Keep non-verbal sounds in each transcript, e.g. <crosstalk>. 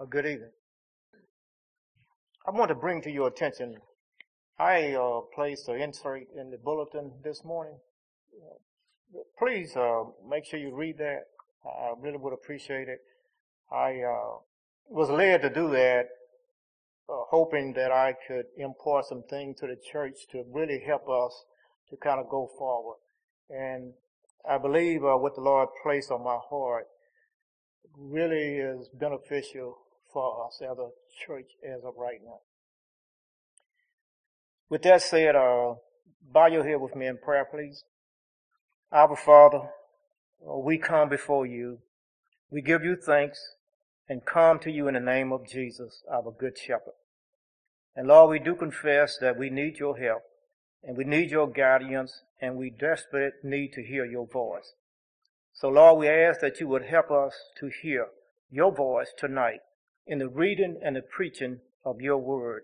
Uh, good evening. I want to bring to your attention, I uh, placed an insert in the bulletin this morning. Please uh, make sure you read that. I really would appreciate it. I uh, was led to do that, uh, hoping that I could impart some things to the church to really help us to kind of go forward. And I believe uh, what the Lord placed on my heart really is beneficial for us as a church as of right now. With that said, uh, bow your head with me in prayer, please. Our Father, uh, we come before you. We give you thanks and come to you in the name of Jesus, our good shepherd. And Lord, we do confess that we need your help and we need your guidance and we desperately need to hear your voice. So Lord, we ask that you would help us to hear your voice tonight in the reading and the preaching of your word.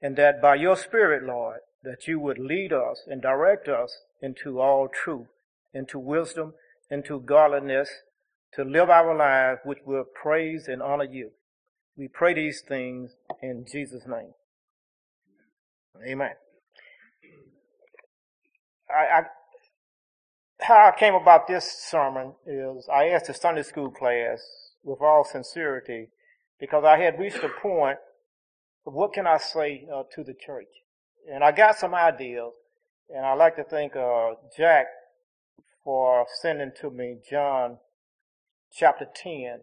And that by your spirit, Lord, that you would lead us and direct us into all truth, into wisdom, into godliness, to live our lives which will praise and honor you. We pray these things in Jesus' name. Amen. I, I, how I came about this sermon is I asked the Sunday school class with all sincerity because I had reached a point of what can I say uh, to the church. And I got some ideas, and I'd like to thank uh, Jack for sending to me John chapter 10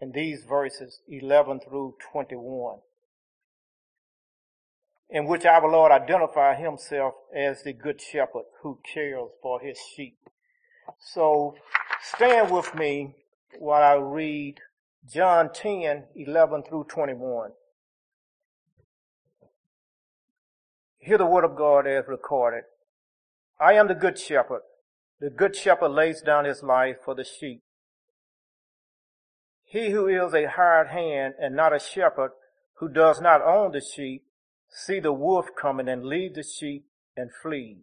and these verses 11 through 21 in which our Lord identified himself as the good shepherd who cares for his sheep. So stand with me while I read John 10, 11 through 21. Hear the word of God as recorded. I am the good shepherd. The good shepherd lays down his life for the sheep. He who is a hired hand and not a shepherd, who does not own the sheep, see the wolf coming and leave the sheep and flee.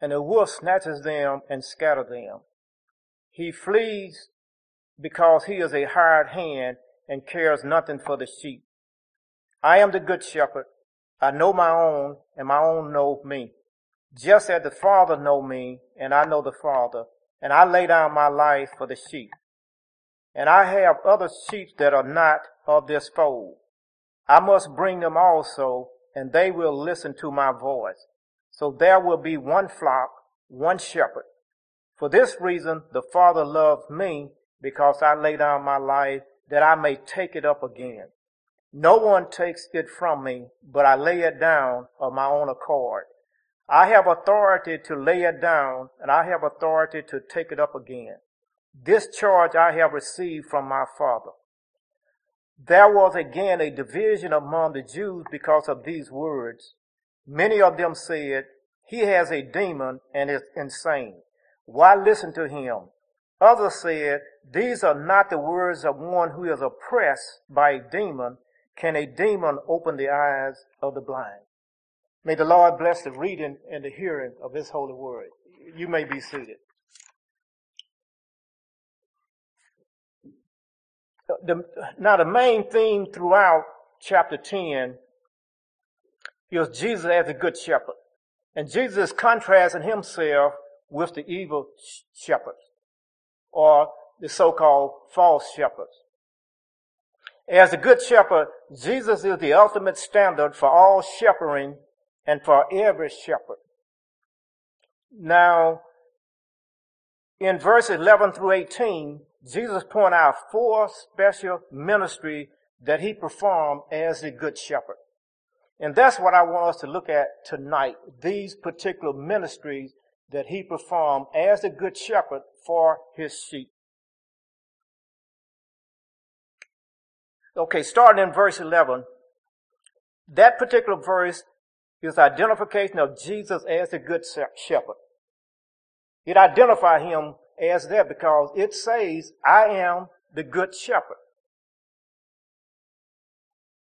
And the wolf snatches them and scatters them. He flees because he is a hired hand and cares nothing for the sheep. I am the good shepherd. I know my own and my own know me. Just as the Father know me and I know the Father and I lay down my life for the sheep. And I have other sheep that are not of this fold. I must bring them also and they will listen to my voice. So there will be one flock, one shepherd. For this reason, the Father loves me because I lay down my life that I may take it up again. No one takes it from me, but I lay it down of my own accord. I have authority to lay it down, and I have authority to take it up again. This charge I have received from my Father. There was again a division among the Jews because of these words. Many of them said, He has a demon and is insane. Why listen to him? Others said, These are not the words of one who is oppressed by a demon. Can a demon open the eyes of the blind? May the Lord bless the reading and the hearing of His holy word. You may be seated. The, now, the main theme throughout chapter 10 is Jesus as a good shepherd. And Jesus is contrasting himself with the evil shepherds or the so-called false shepherds. As a good shepherd, Jesus is the ultimate standard for all shepherding and for every shepherd. Now, in verse 11 through 18, Jesus point out four special ministry that he performed as the good shepherd. And that's what I want us to look at tonight. These particular ministries that he performed as a good shepherd for his sheep. Okay, starting in verse 11. That particular verse is identification of Jesus as the good shepherd. It identifies him as that because it says, I am the good shepherd.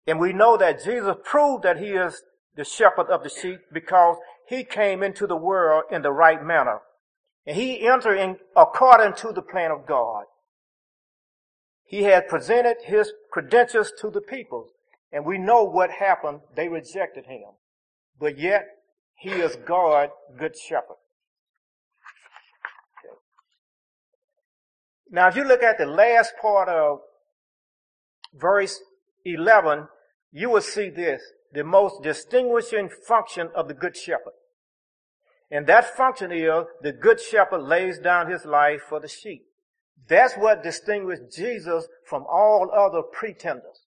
And we know that Jesus proved that he is the shepherd of the sheep because he came into the world in the right manner. And he entered in according to the plan of God. He had presented his credentials to the people, and we know what happened. They rejected him. But yet, he is God, good shepherd. Okay. Now, if you look at the last part of verse 11, you will see this, the most distinguishing function of the good shepherd. And that function is the good shepherd lays down his life for the sheep. That's what distinguished Jesus from all other pretenders.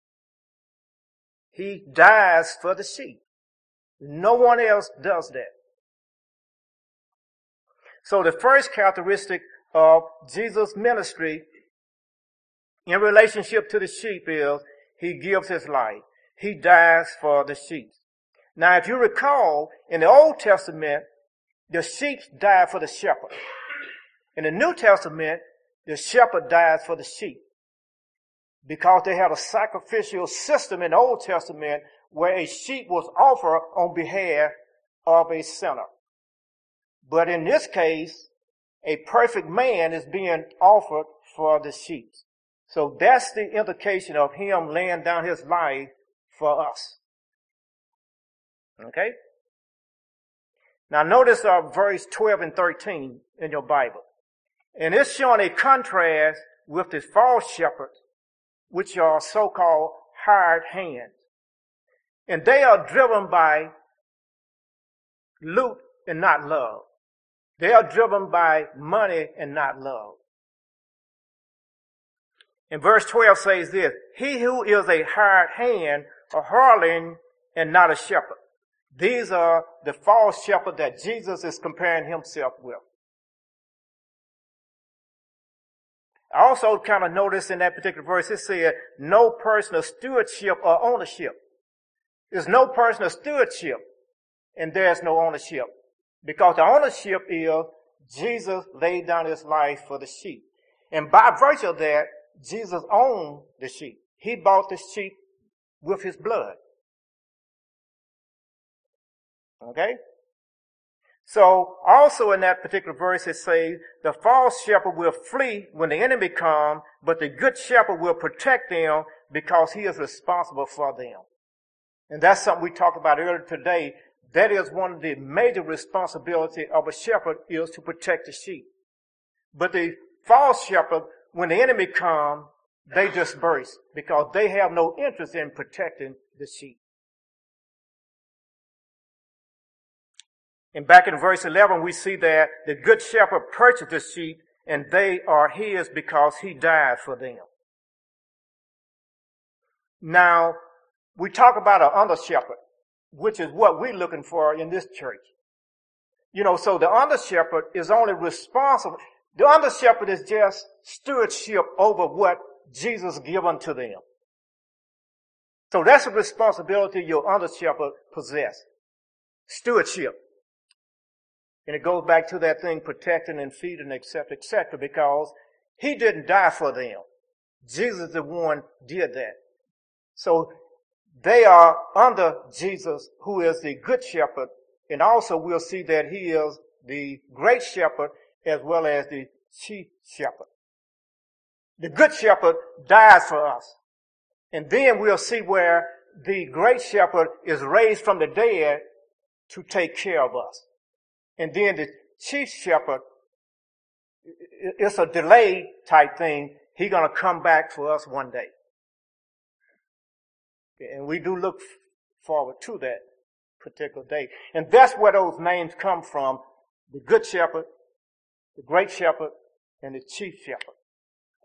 He dies for the sheep. No one else does that. So the first characteristic of Jesus' ministry in relationship to the sheep is he gives his life. He dies for the sheep. Now, if you recall, in the Old Testament, the sheep died for the shepherd. In the New Testament, the shepherd dies for the sheep. Because they had a sacrificial system in the Old Testament where a sheep was offered on behalf of a sinner. But in this case, a perfect man is being offered for the sheep. So that's the implication of him laying down his life for us. Okay? Now notice uh, verse 12 and 13 in your Bible. And it's showing a contrast with the false shepherds, which are so-called hired hands. And they are driven by loot and not love. They are driven by money and not love. And verse 12 says this, He who is a hired hand, a hireling and not a shepherd. These are the false shepherd that Jesus is comparing himself with. I also kind of noticed in that particular verse, it said, no person of stewardship or ownership. There's no person of stewardship and there's no ownership. Because the ownership is Jesus laid down his life for the sheep. And by virtue of that, Jesus owned the sheep. He bought the sheep with his blood. Okay? So also in that particular verse it says, the false shepherd will flee when the enemy come, but the good shepherd will protect them because he is responsible for them. And that's something we talked about earlier today. That is one of the major responsibility of a shepherd is to protect the sheep. But the false shepherd, when the enemy come, they disperse because they have no interest in protecting the sheep. And back in verse 11, we see that the good shepherd purchased the sheep and they are his because he died for them. Now, we talk about an under shepherd, which is what we're looking for in this church. You know, so the under shepherd is only responsible. The under shepherd is just stewardship over what Jesus given to them. So that's a responsibility your under shepherd possess. Stewardship. And it goes back to that thing, protecting and feeding, etc., etc., because he didn't die for them. Jesus the one did that. So they are under Jesus, who is the good shepherd, and also we'll see that he is the great shepherd as well as the chief shepherd. The good shepherd dies for us. And then we'll see where the great shepherd is raised from the dead to take care of us. And then the chief shepherd, it's a delay type thing. He's going to come back for us one day. And we do look forward to that particular day. And that's where those names come from. The good shepherd, the great shepherd, and the chief shepherd.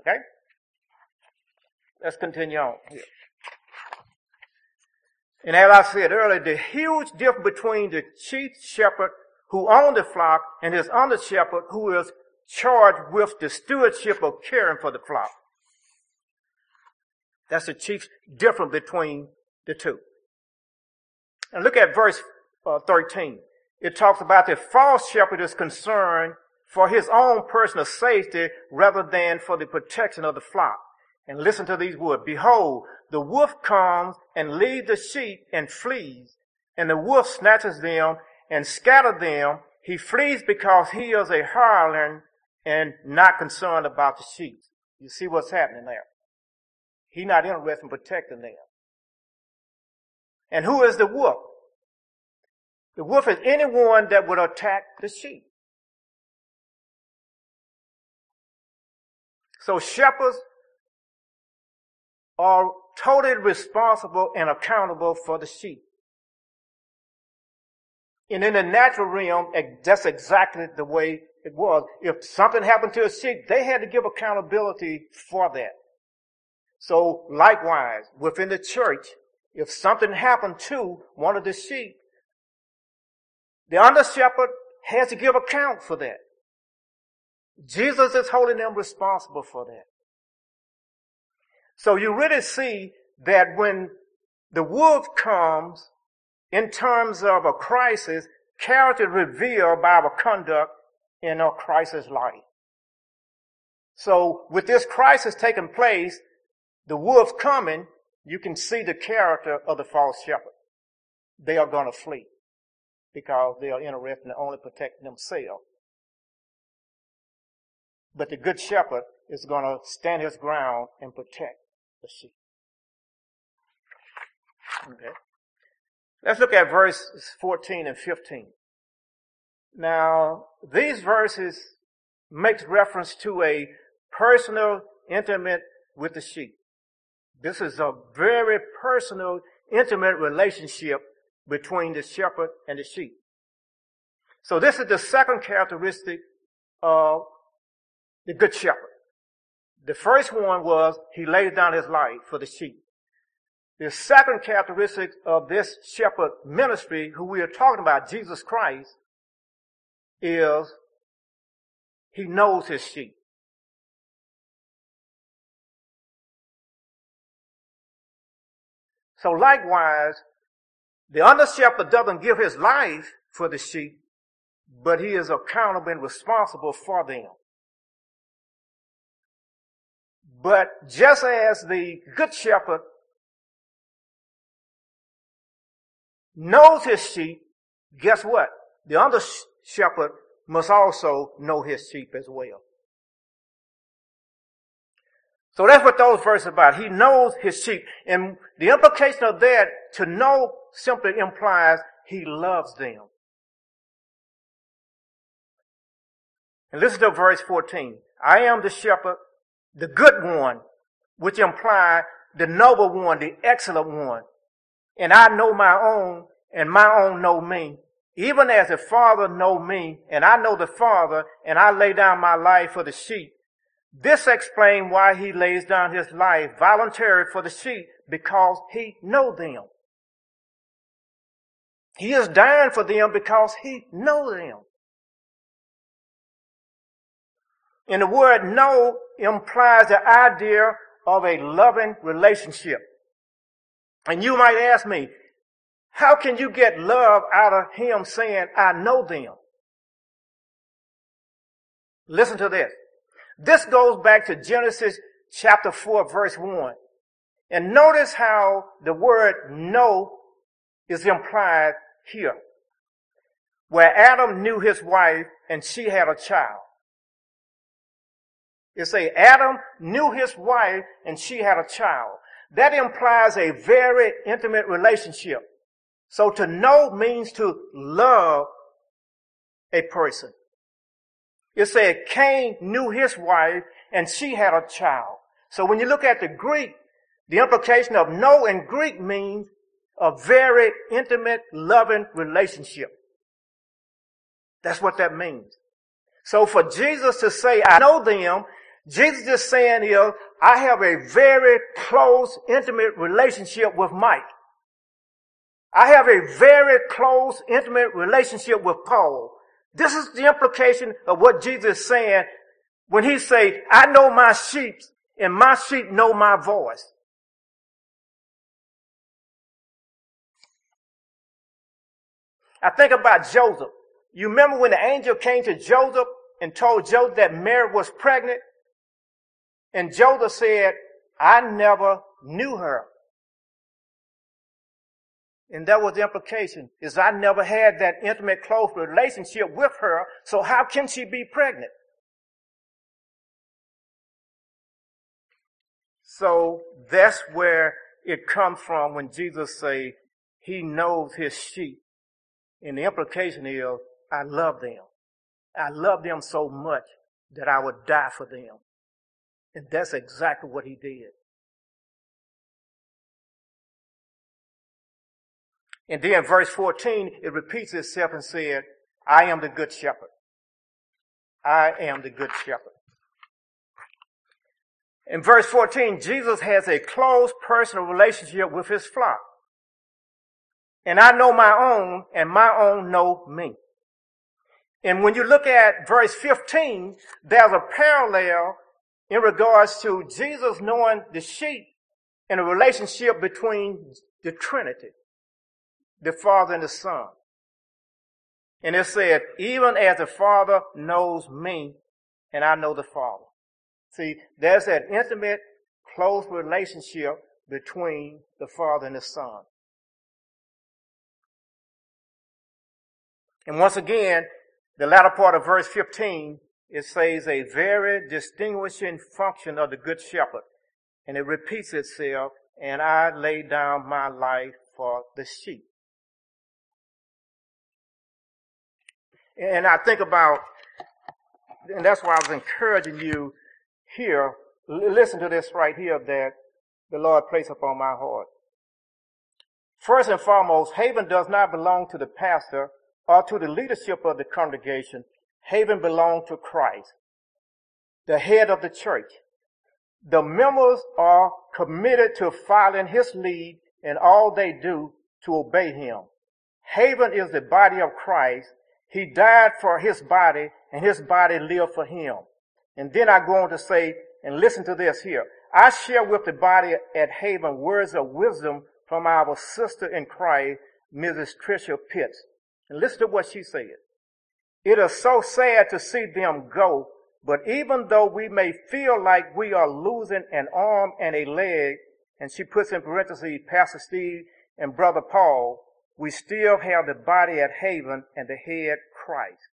Okay? Let's continue on here. And as I said earlier, the huge difference between the chief shepherd who owned the flock and his under shepherd who is charged with the stewardship of caring for the flock. That's the chief difference between the two. And look at verse uh, 13. It talks about the false shepherd is concerned for his own personal safety rather than for the protection of the flock. And listen to these words. Behold, the wolf comes and leads the sheep and flees, and the wolf snatches them and scatter them, he flees because he is a hireling and not concerned about the sheep. You see what's happening there. He's not interested in protecting them. And who is the wolf? The wolf is anyone that would attack the sheep. So shepherds are totally responsible and accountable for the sheep. And in the natural realm, that's exactly the way it was. If something happened to a sheep, they had to give accountability for that. So likewise, within the church, if something happened to one of the sheep, the under shepherd has to give account for that. Jesus is holding them responsible for that. So you really see that when the wolf comes in terms of a crisis, character revealed by our conduct in a crisis life. So with this crisis taking place, the wolf coming, you can see the character of the false shepherd. They are going to flee because they are interested in only protecting themselves. But the good shepherd is going to stand his ground and protect the sheep. Okay. Let's look at verses 14 and 15. Now, these verses makes reference to a personal, intimate with the sheep. This is a very personal, intimate relationship between the shepherd and the sheep. So this is the second characteristic of the good shepherd. The first one was he laid down his life for the sheep. The second characteristic of this shepherd ministry, who we are talking about, Jesus Christ, is he knows his sheep. So likewise, the under shepherd doesn't give his life for the sheep, but he is accountable and responsible for them. But just as the good shepherd knows his sheep, guess what? The under shepherd must also know his sheep as well. So that's what those verses are about. He knows his sheep. And the implication of that, to know simply implies he loves them. And listen to verse 14. I am the shepherd, the good one, which imply the noble one, the excellent one. And I know my own, and my own know me. Even as the Father know me, and I know the Father, and I lay down my life for the sheep. This explains why he lays down his life voluntarily for the sheep, because he know them. He is dying for them because he know them. And the word know implies the idea of a loving relationship. And you might ask me, how can you get love out of him saying, I know them? Listen to this. This goes back to Genesis chapter 4 verse 1. And notice how the word know is implied here. Where Adam knew his wife and she had a child. It say Adam knew his wife and she had a child. That implies a very intimate relationship. So to know means to love a person. It said Cain knew his wife and she had a child. So when you look at the Greek, the implication of know in Greek means a very intimate, loving relationship. That's what that means. So for Jesus to say, I know them, Jesus is saying here, I have a very close, intimate relationship with Mike. I have a very close, intimate relationship with Paul. This is the implication of what Jesus is saying when he say, I know my sheep and my sheep know my voice. I think about Joseph. You remember when the angel came to Joseph and told Joseph that Mary was pregnant? And Joseph said, I never knew her. And that was the implication, is I never had that intimate, close relationship with her, so how can she be pregnant? So that's where it comes from when Jesus say he knows his sheep. And the implication is, I love them. I love them so much that I would die for them. And that's exactly what he did. And then verse 14, it repeats itself and said, I am the good shepherd. I am the good shepherd. In verse 14, Jesus has a close personal relationship with his flock. And I know my own, and my own know me. And when you look at verse 15, there's a parallel in regards to Jesus knowing the sheep and a relationship between the Trinity, the Father and the Son. And it said, even as the Father knows me, and I know the Father. See, there's that intimate, close relationship between the Father and the Son. And once again, the latter part of verse 15, it says a very distinguishing function of the Good Shepherd. And it repeats itself, and I lay down my life for the sheep. And I think about, and that's why I was encouraging you here, listen to this right here that the Lord placed upon my heart. First and foremost, Haven does not belong to the pastor or to the leadership of the congregation. Haven belongs to Christ, the head of the church. The members are committed to following his lead in all they do to obey him. Haven is the body of Christ. He died for his body and his body lived for him. And then I go on to say, and listen to this here. I share with the body at Haven words of wisdom from our sister in Christ, Mrs. Tricia Pitts. And listen to what she said. It is so sad to see them go, but even though we may feel like we are losing an arm and a leg, and she puts in parentheses Pastor Steve and Brother Paul, we still have the body at Haven and the head Christ.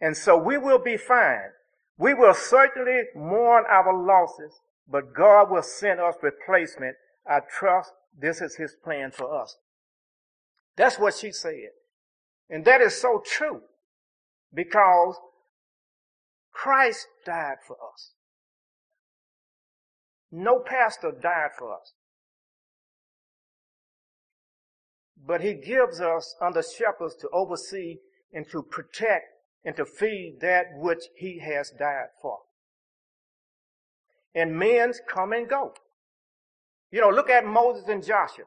And so we will be fine. We will certainly mourn our losses, but God will send us replacement. I trust this is his plan for us. That's what she said. And that is so true because Christ died for us. No pastor died for us. But he gives us under shepherds to oversee and to protect and to feed that which he has died for. And men's come and go. You know, look at Moses and Joshua.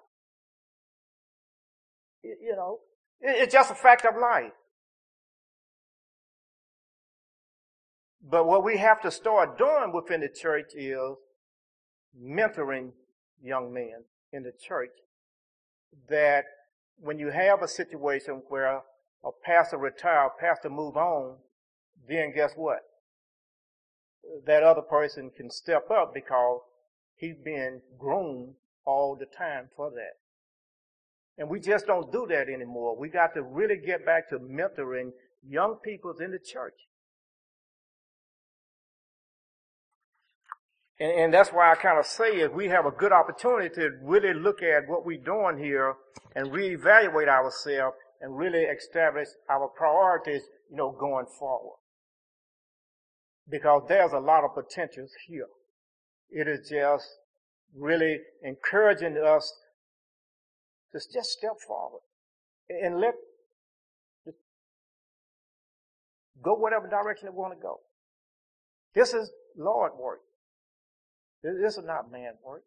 You know, it's just a fact of life. But what we have to start doing within the church is mentoring young men in the church that when you have a situation where a pastor retire, a pastor move on, then guess what? That other person can step up because he's been groomed all the time for that. And we just don't do that anymore. We got to really get back to mentoring young people in the church. And, and that's why I kind of say is we have a good opportunity to really look at what we're doing here and reevaluate ourselves and really establish our priorities, you know, going forward. Because there's a lot of potentials here. It is just really encouraging us to just step forward and let go whatever direction they want to go. This is Lord work. This is not man work.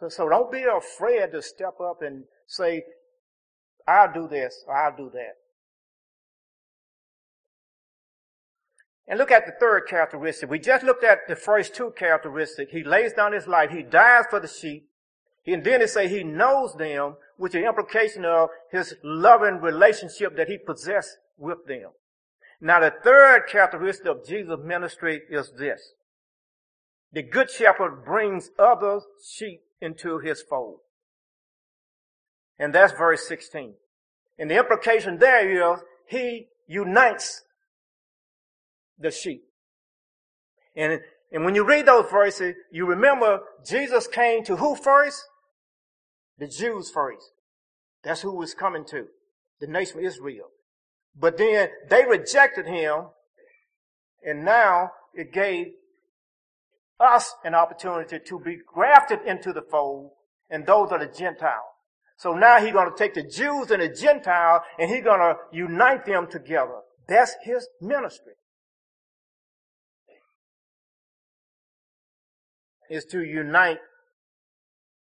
So, so don't be afraid to step up and say, I'll do this or I'll do that. And look at the third characteristic. We just looked at the first two characteristics. He lays down his life. He dies for the sheep. And then it say he knows them, which is the implication of his loving relationship that he possessed with them. Now the third characteristic of Jesus' ministry is this. The good shepherd brings other sheep into his fold. And that's verse 16. And the implication there is he unites the sheep. And, And when you read those verses, you remember Jesus came to who first? The Jews first. That's who was coming to. The nation of Israel. But then they rejected him and now it gave us an opportunity to be grafted into the fold and those are the Gentiles. So now he's going to take the Jews and the Gentiles and he's going to unite them together. That's his ministry. Is to unite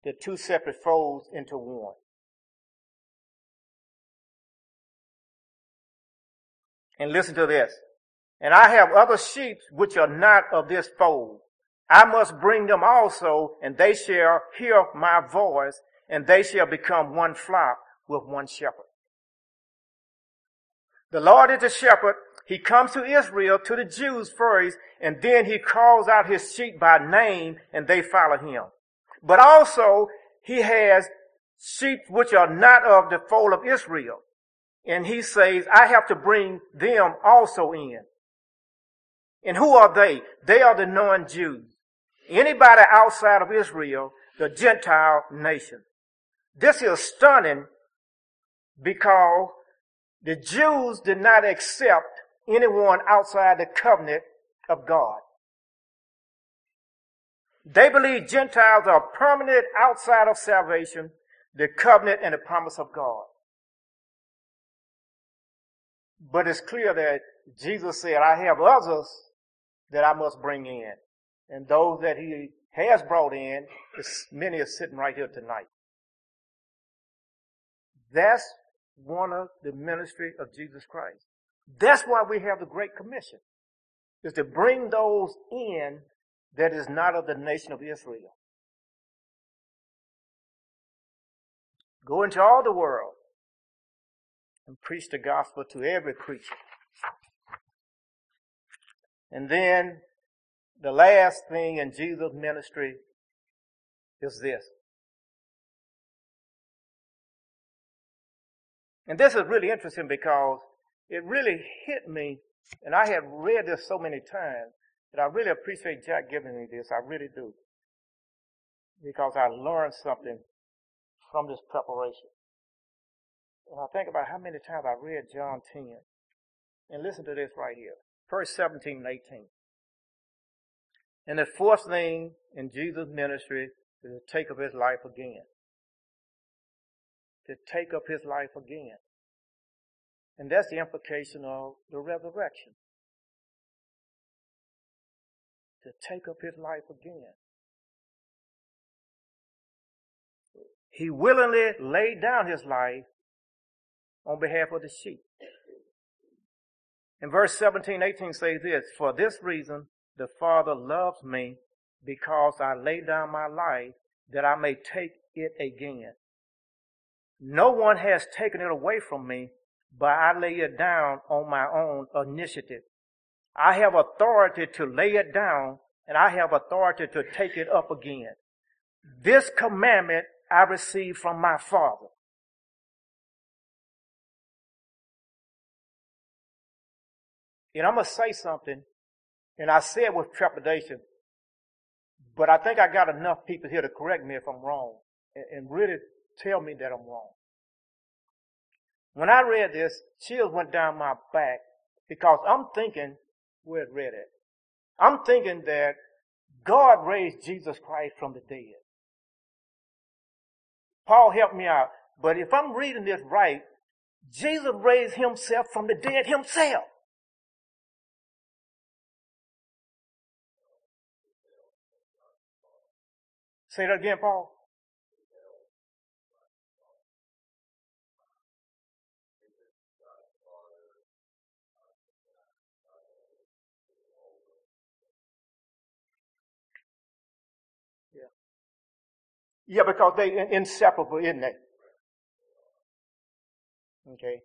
the two separate folds into one. And listen to this. And I have other sheep which are not of this fold. I must bring them also, and they shall hear my voice, and they shall become one flock with one shepherd. The Lord is the shepherd. He comes to Israel, to the Jews first, and then he calls out his sheep by name, and they follow him. But also, he has sheep which are not of the fold of Israel. And he says, I have to bring them also in. And who are they? They are the non-Jews. Anybody outside of Israel, the Gentile nation. This is stunning because the Jews did not accept anyone outside the covenant of God. They believe Gentiles are permanent outside of salvation, the covenant and the promise of God. But it's clear that Jesus said, I have others that I must bring in. And those that he has brought in, many are sitting right here tonight. That's one of the ministry of Jesus Christ. That's why we have the Great Commission, is to bring those in that is not of the nation of Israel. Go into all the world and preach the gospel to every creature. And then the last thing in Jesus' ministry is this. And this is really interesting because it really hit me, and I have read this so many times that I really appreciate Jack giving me this. I really do. Because I learned something from this preparation. And I think about how many times I read John 10. And listen to this right here. Verse 17 and 18. And the fourth thing in Jesus' ministry is to take up his life again. To take up his life again. And that's the implication of the resurrection. To take up his life again. He willingly laid down his life on behalf of the sheep. In verse 17, 18 says this, For this reason the Father loves me because I lay down my life that I may take it again. No one has taken it away from me, but I lay it down on my own initiative. I have authority to lay it down and I have authority to take it up again. This commandment I received from my Father. And I'm going to say something, and I said with trepidation, but I think I got enough people here to correct me if I'm wrong and, and really tell me that I'm wrong. When I read this, chills went down my back because I'm thinking, where it read it? I'm thinking that God raised Jesus Christ from the dead. Paul helped me out. But if I'm reading this right, Jesus raised himself from the dead himself. Say that again, Paul. Yeah. Yeah, because they inseparable, isn't they? Okay.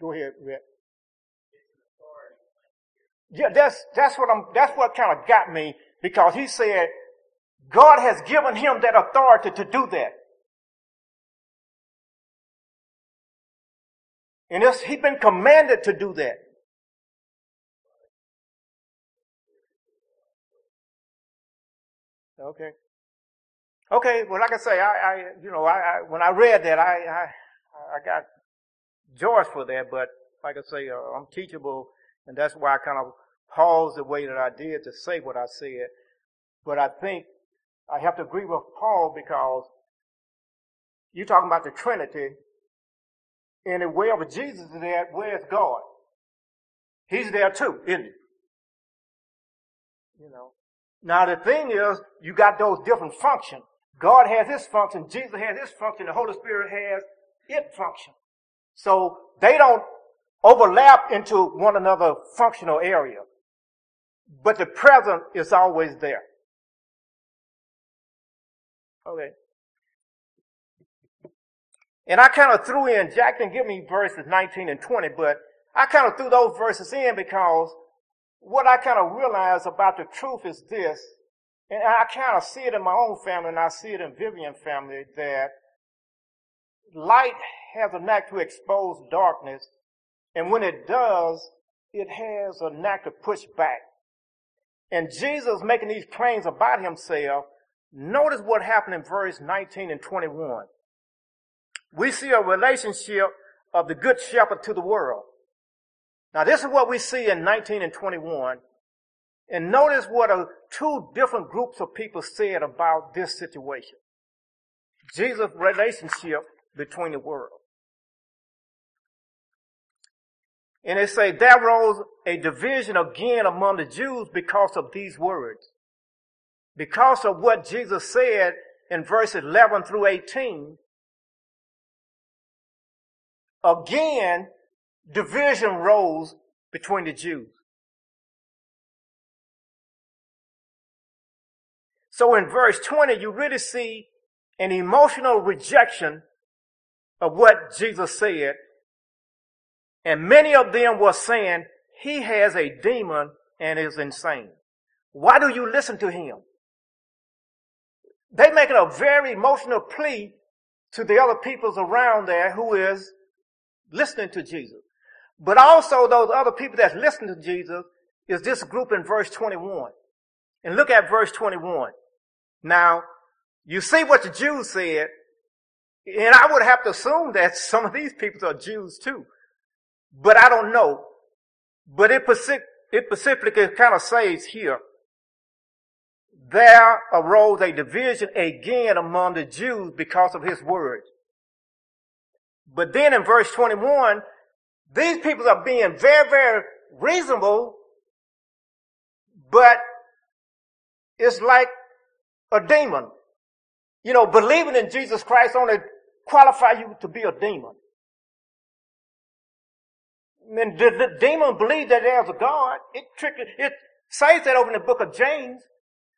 Go ahead, Rick. Yeah, that's that's what I'm. That's what kind of got me because he said God has given him that authority to do that. And he's been commanded to do that. Okay. Okay. Well, like I say, I, I you know, I, I, when I read that, I, I, I got joy for that. But like I say, uh, I'm teachable, and that's why I kind of paused the way that I did to say what I said. But I think I have to agree with Paul because you're talking about the Trinity, and wherever Jesus is there, where's God? He's there too, isn't he? You know. Now the thing is, you got those different functions. God has his function, Jesus has his function, the Holy Spirit has its function. So they don't overlap into one another functional area. But the present is always there. Okay. And I kind of threw in, Jack didn't give me verses 19 and 20, but I kind of threw those verses in because what I kind of realized about the truth is this, and I kind of see it in my own family and I see it in Vivian's family that light has a knack to expose darkness, and when it does, it has a knack to push back. And Jesus making these claims about himself, notice what happened in verse 19 and 21. We see a relationship of the good shepherd to the world. Now this is what we see in 19 and 21. And notice what a, two different groups of people said about this situation. Jesus' relationship between the world. And they say there rose a division again among the Jews because of these words. Because of what Jesus said in verses 11 through 18. Again, division rose between the Jews. So in verse 20, you really see an emotional rejection of what Jesus said. And many of them were saying, he has a demon and is insane. Why do you listen to him? They making a very emotional plea to the other peoples around there who is listening to Jesus. But also those other people that's listening to Jesus is this group in verse 21. And look at verse 21. Now, you see what the Jews said, and I would have to assume that some of these people are Jews too. But I don't know. But it, it specifically kind of says here, there arose a division again among the Jews because of his words. But then in verse 21, these people are being very, very reasonable, but it's like a demon. You know, believing in Jesus Christ only qualify you to be a demon. And the, the demon believe that there's a God. It tricked, it says that over in the book of James.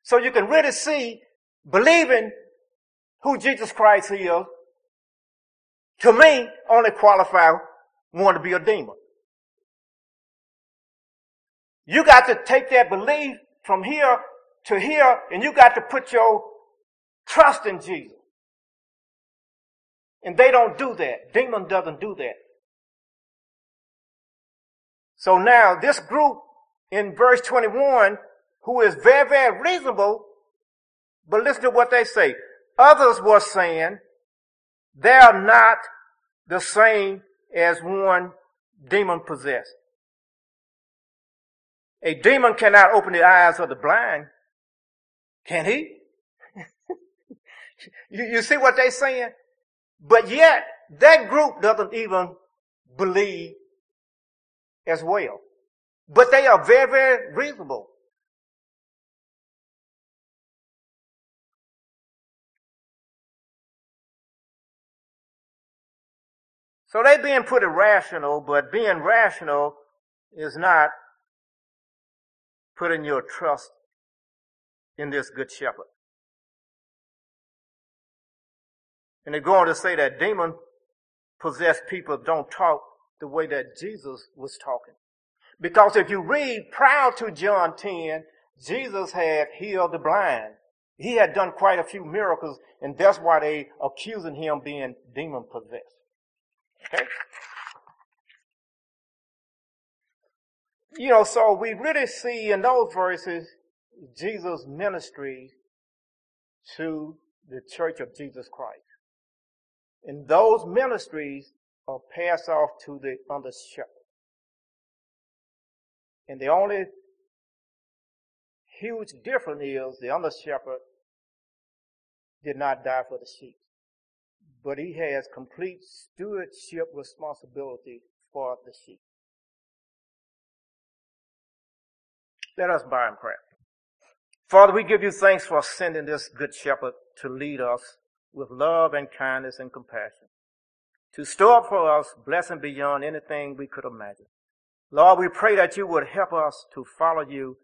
So you can really see believing who Jesus Christ is to me, only qualify one to be a demon. You got to take that belief from here to here, and you got to put your trust in Jesus. And they don't do that. Demon doesn't do that. So now this group in verse 21, who is very, very reasonable, but listen to what they say. Others were saying, they are not the same as one demon possessed. A demon cannot open the eyes of the blind. Can he? <laughs> you, you see what they're saying? But yet, that group doesn't even believe as well. But they are very, very reasonable. So they being pretty rational, but being rational is not putting your trust in this good shepherd. And they're going to say that demon possessed people don't talk the way that Jesus was talking. Because if you read prior to John 10, Jesus had healed the blind. He had done quite a few miracles, and that's why they accusing him being demon possessed. Okay? You know, so we really see in those verses Jesus' ministry to the Church of Jesus Christ. And those ministries are passed off to the under shepherd. And the only huge difference is the under shepherd did not die for the sheep, but he has complete stewardship responsibility for the sheep. Let us bow in prayer. Father, we give you thanks for sending this good shepherd to lead us with love and kindness and compassion, to store up for us blessing beyond anything we could imagine. Lord, we pray that you would help us to follow you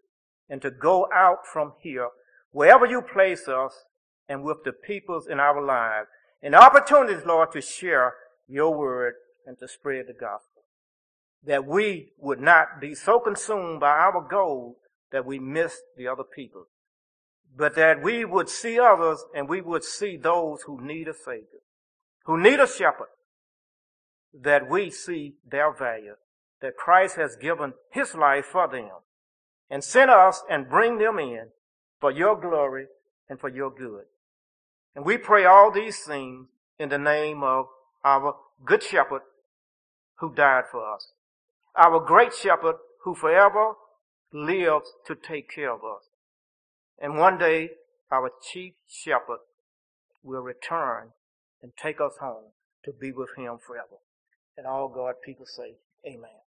and to go out from here, wherever you place us, and with the peoples in our lives, and opportunities, Lord, to share your word and to spread the gospel. That we would not be so consumed by our goal that we miss the other people, but that we would see others and we would see those who need a savior, who need a shepherd, that we see their value, that Christ has given his life for them and sent us and bring them in for your glory and for your good. And we pray all these things in the name of our good shepherd who died for us. Our great shepherd who forever lives to take care of us. And one day our chief shepherd will return and take us home to be with him forever. And all God people say, Amen.